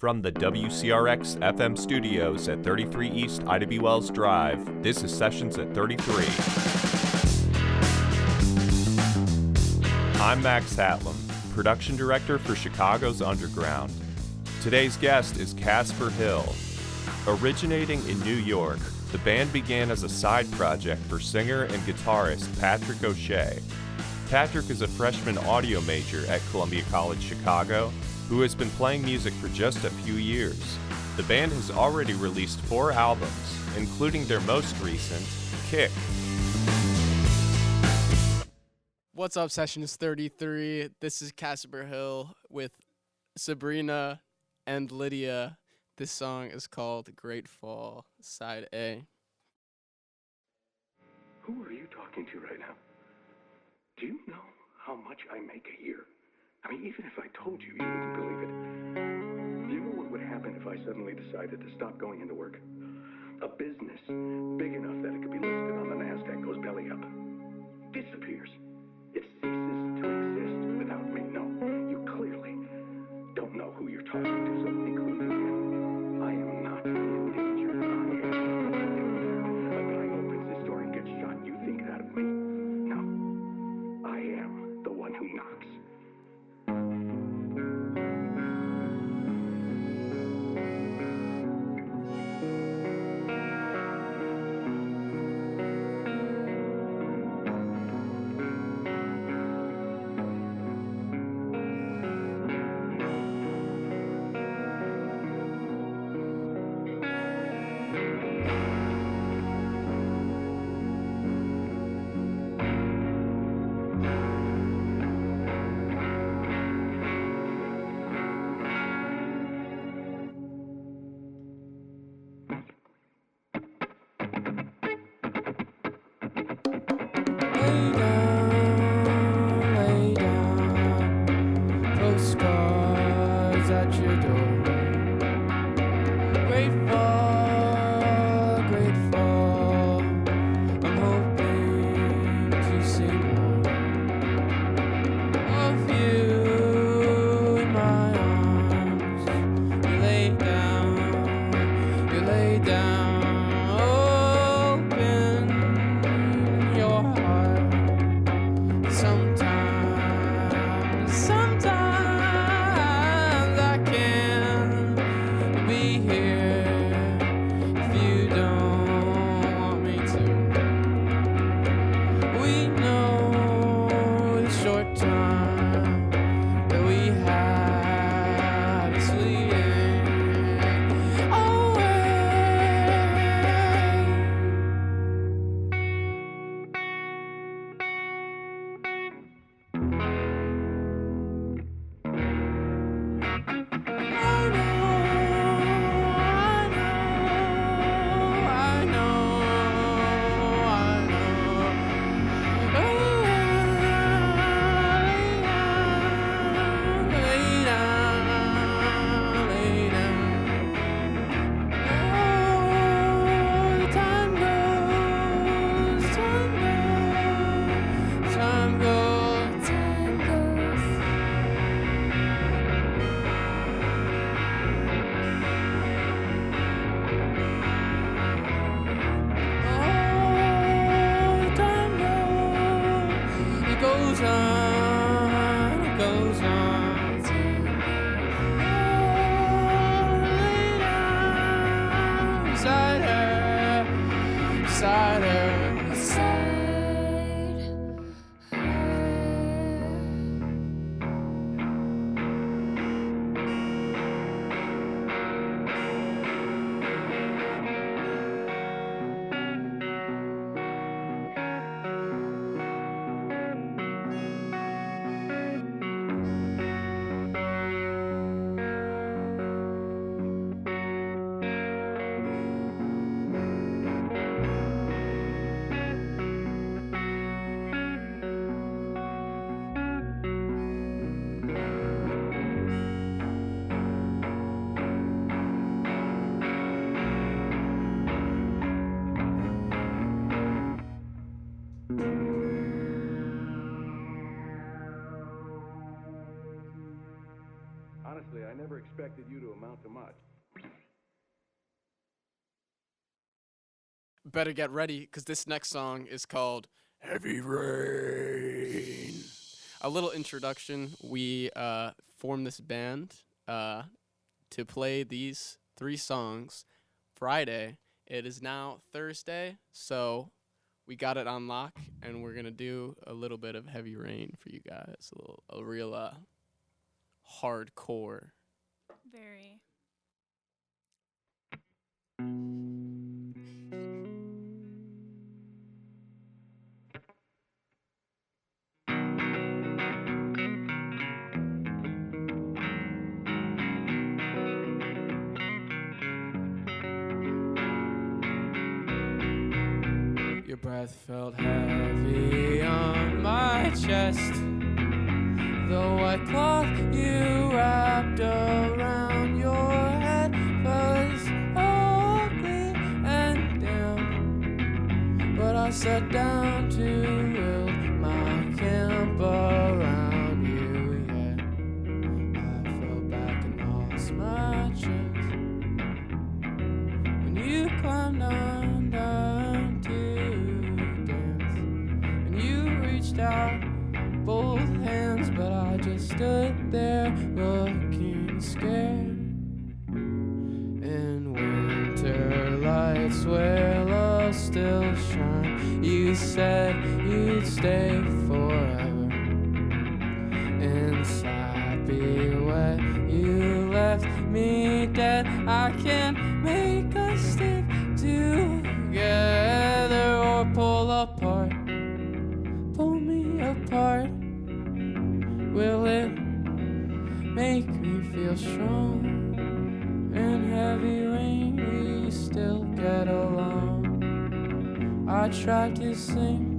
From the WCRX FM studios at 33 East Ida B. Wells Drive, this is Sessions at 33. I'm Max Hatlam, production director for Chicago's Underground. Today's guest is Casper Hill. Originating in New York, the band began as a side project for singer and guitarist Patrick O'Shea. Patrick is a freshman audio major at Columbia College Chicago who has been playing music for just a few years. The band has already released four albums, including their most recent, Kick. What's up, Sessions 33? This is Casper Hill with Sabrina and Lydia. This song is called Great Fall, Side A. Who are you talking to right now? Do you know how much I make a year? I mean, even if I told you, you wouldn't believe it. Do you know what would happen if I suddenly decided to stop going into work? A business big enough that it could be listed on the NASDAQ goes belly up. Disappears. Expected you to amount to much. Better get ready because this next song is called Heavy Rain. A little introduction. We uh, formed this band uh, to play these three songs Friday. It is now Thursday, so we got it on lock, and we're gonna do a little bit of heavy rain for you guys. A little, a real uh, hardcore. Very. Your breath felt heavy on my chest. The white cloth I sat down to build my camp said you'd stay forever. Inside be wet, you left me dead. I can't make us stick together or pull apart. Pull me apart. Will it make me feel strong? In heavy rain, we still get along. I tried to sing.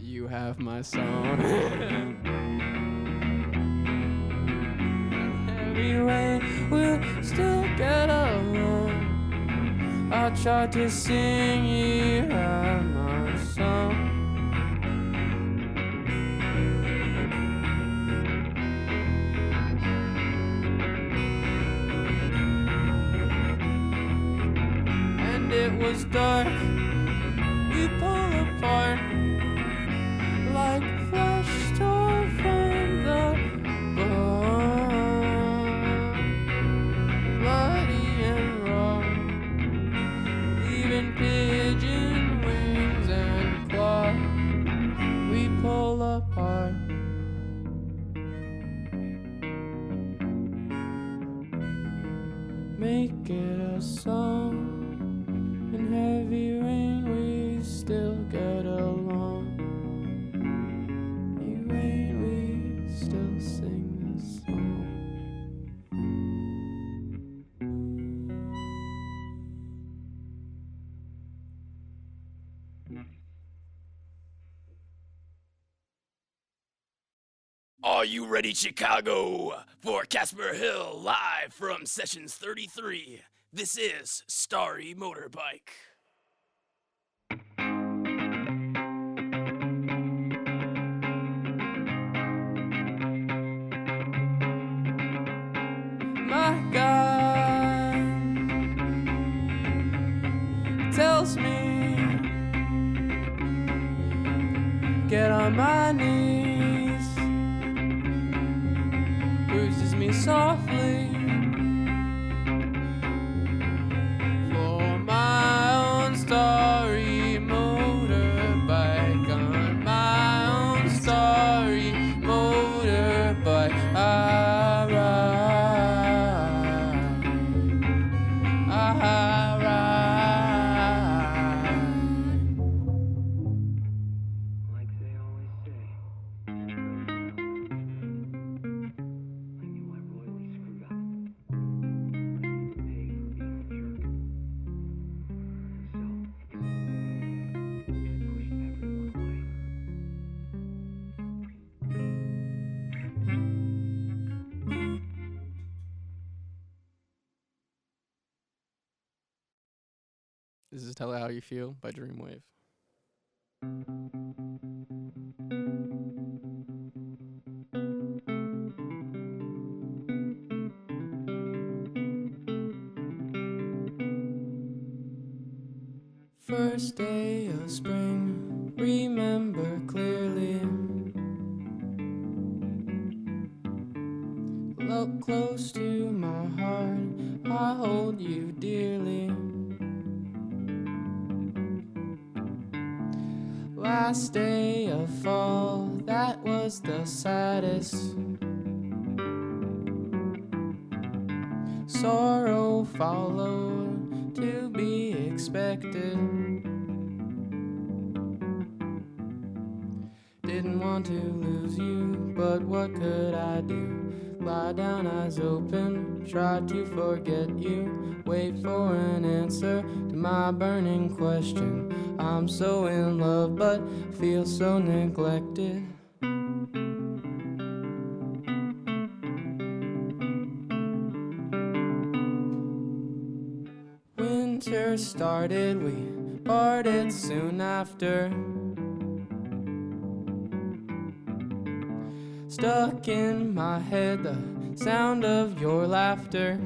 You have my song. heavy rain, we'll still get along. I tried to sing, you have my song. It you ready, Chicago, for Casper Hill live from Sessions 33? This is Starry Motorbike. My God tells me get on my knees, softly This is Tell It How You Feel by Dreamwave. First day of spring, remember clearly. Look close to my heart, I hold you dearly. Last day of fall, that was the saddest. Sorrow followed to be expected. Didn't want to lose you, but what could I do? Lie down, eyes open, try to forget you. Wait for an answer to my burning question. I'm so in love, but feel so neglected. Winter started, we parted soon after. Stuck in my head the sound of your laughter.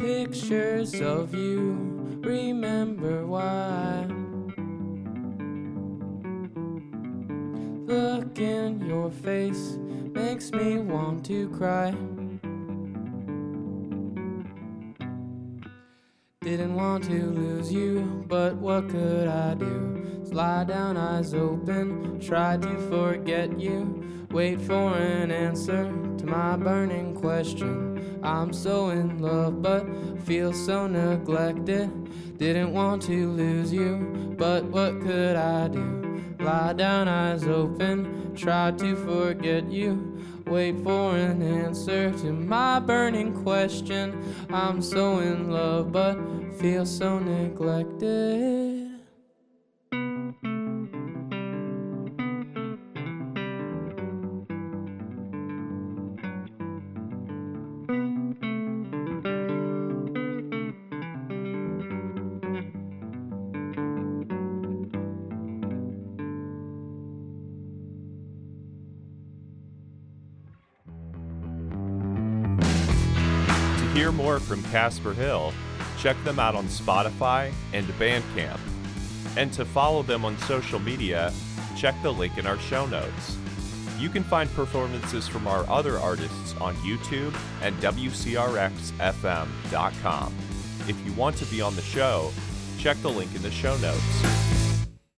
Pictures of you, remember why. Look in your face makes me want to cry. Didn't want to lose you, but what could I do? Lie down, eyes open, try to forget you. Wait for an answer to my burning question. I'm so in love, but feel so neglected. Didn't want to lose you, but what could I do? Lie down, eyes open, try to forget you. Wait for an answer to my burning question. I'm so in love, but feel so neglected. Hear more from Casper Hill, check them out on Spotify and Bandcamp. And to follow them on social media, check the link in our show notes. You can find performances from our other artists on YouTube and WCRXFM.com. If you want to be on the show, check the link in the show notes.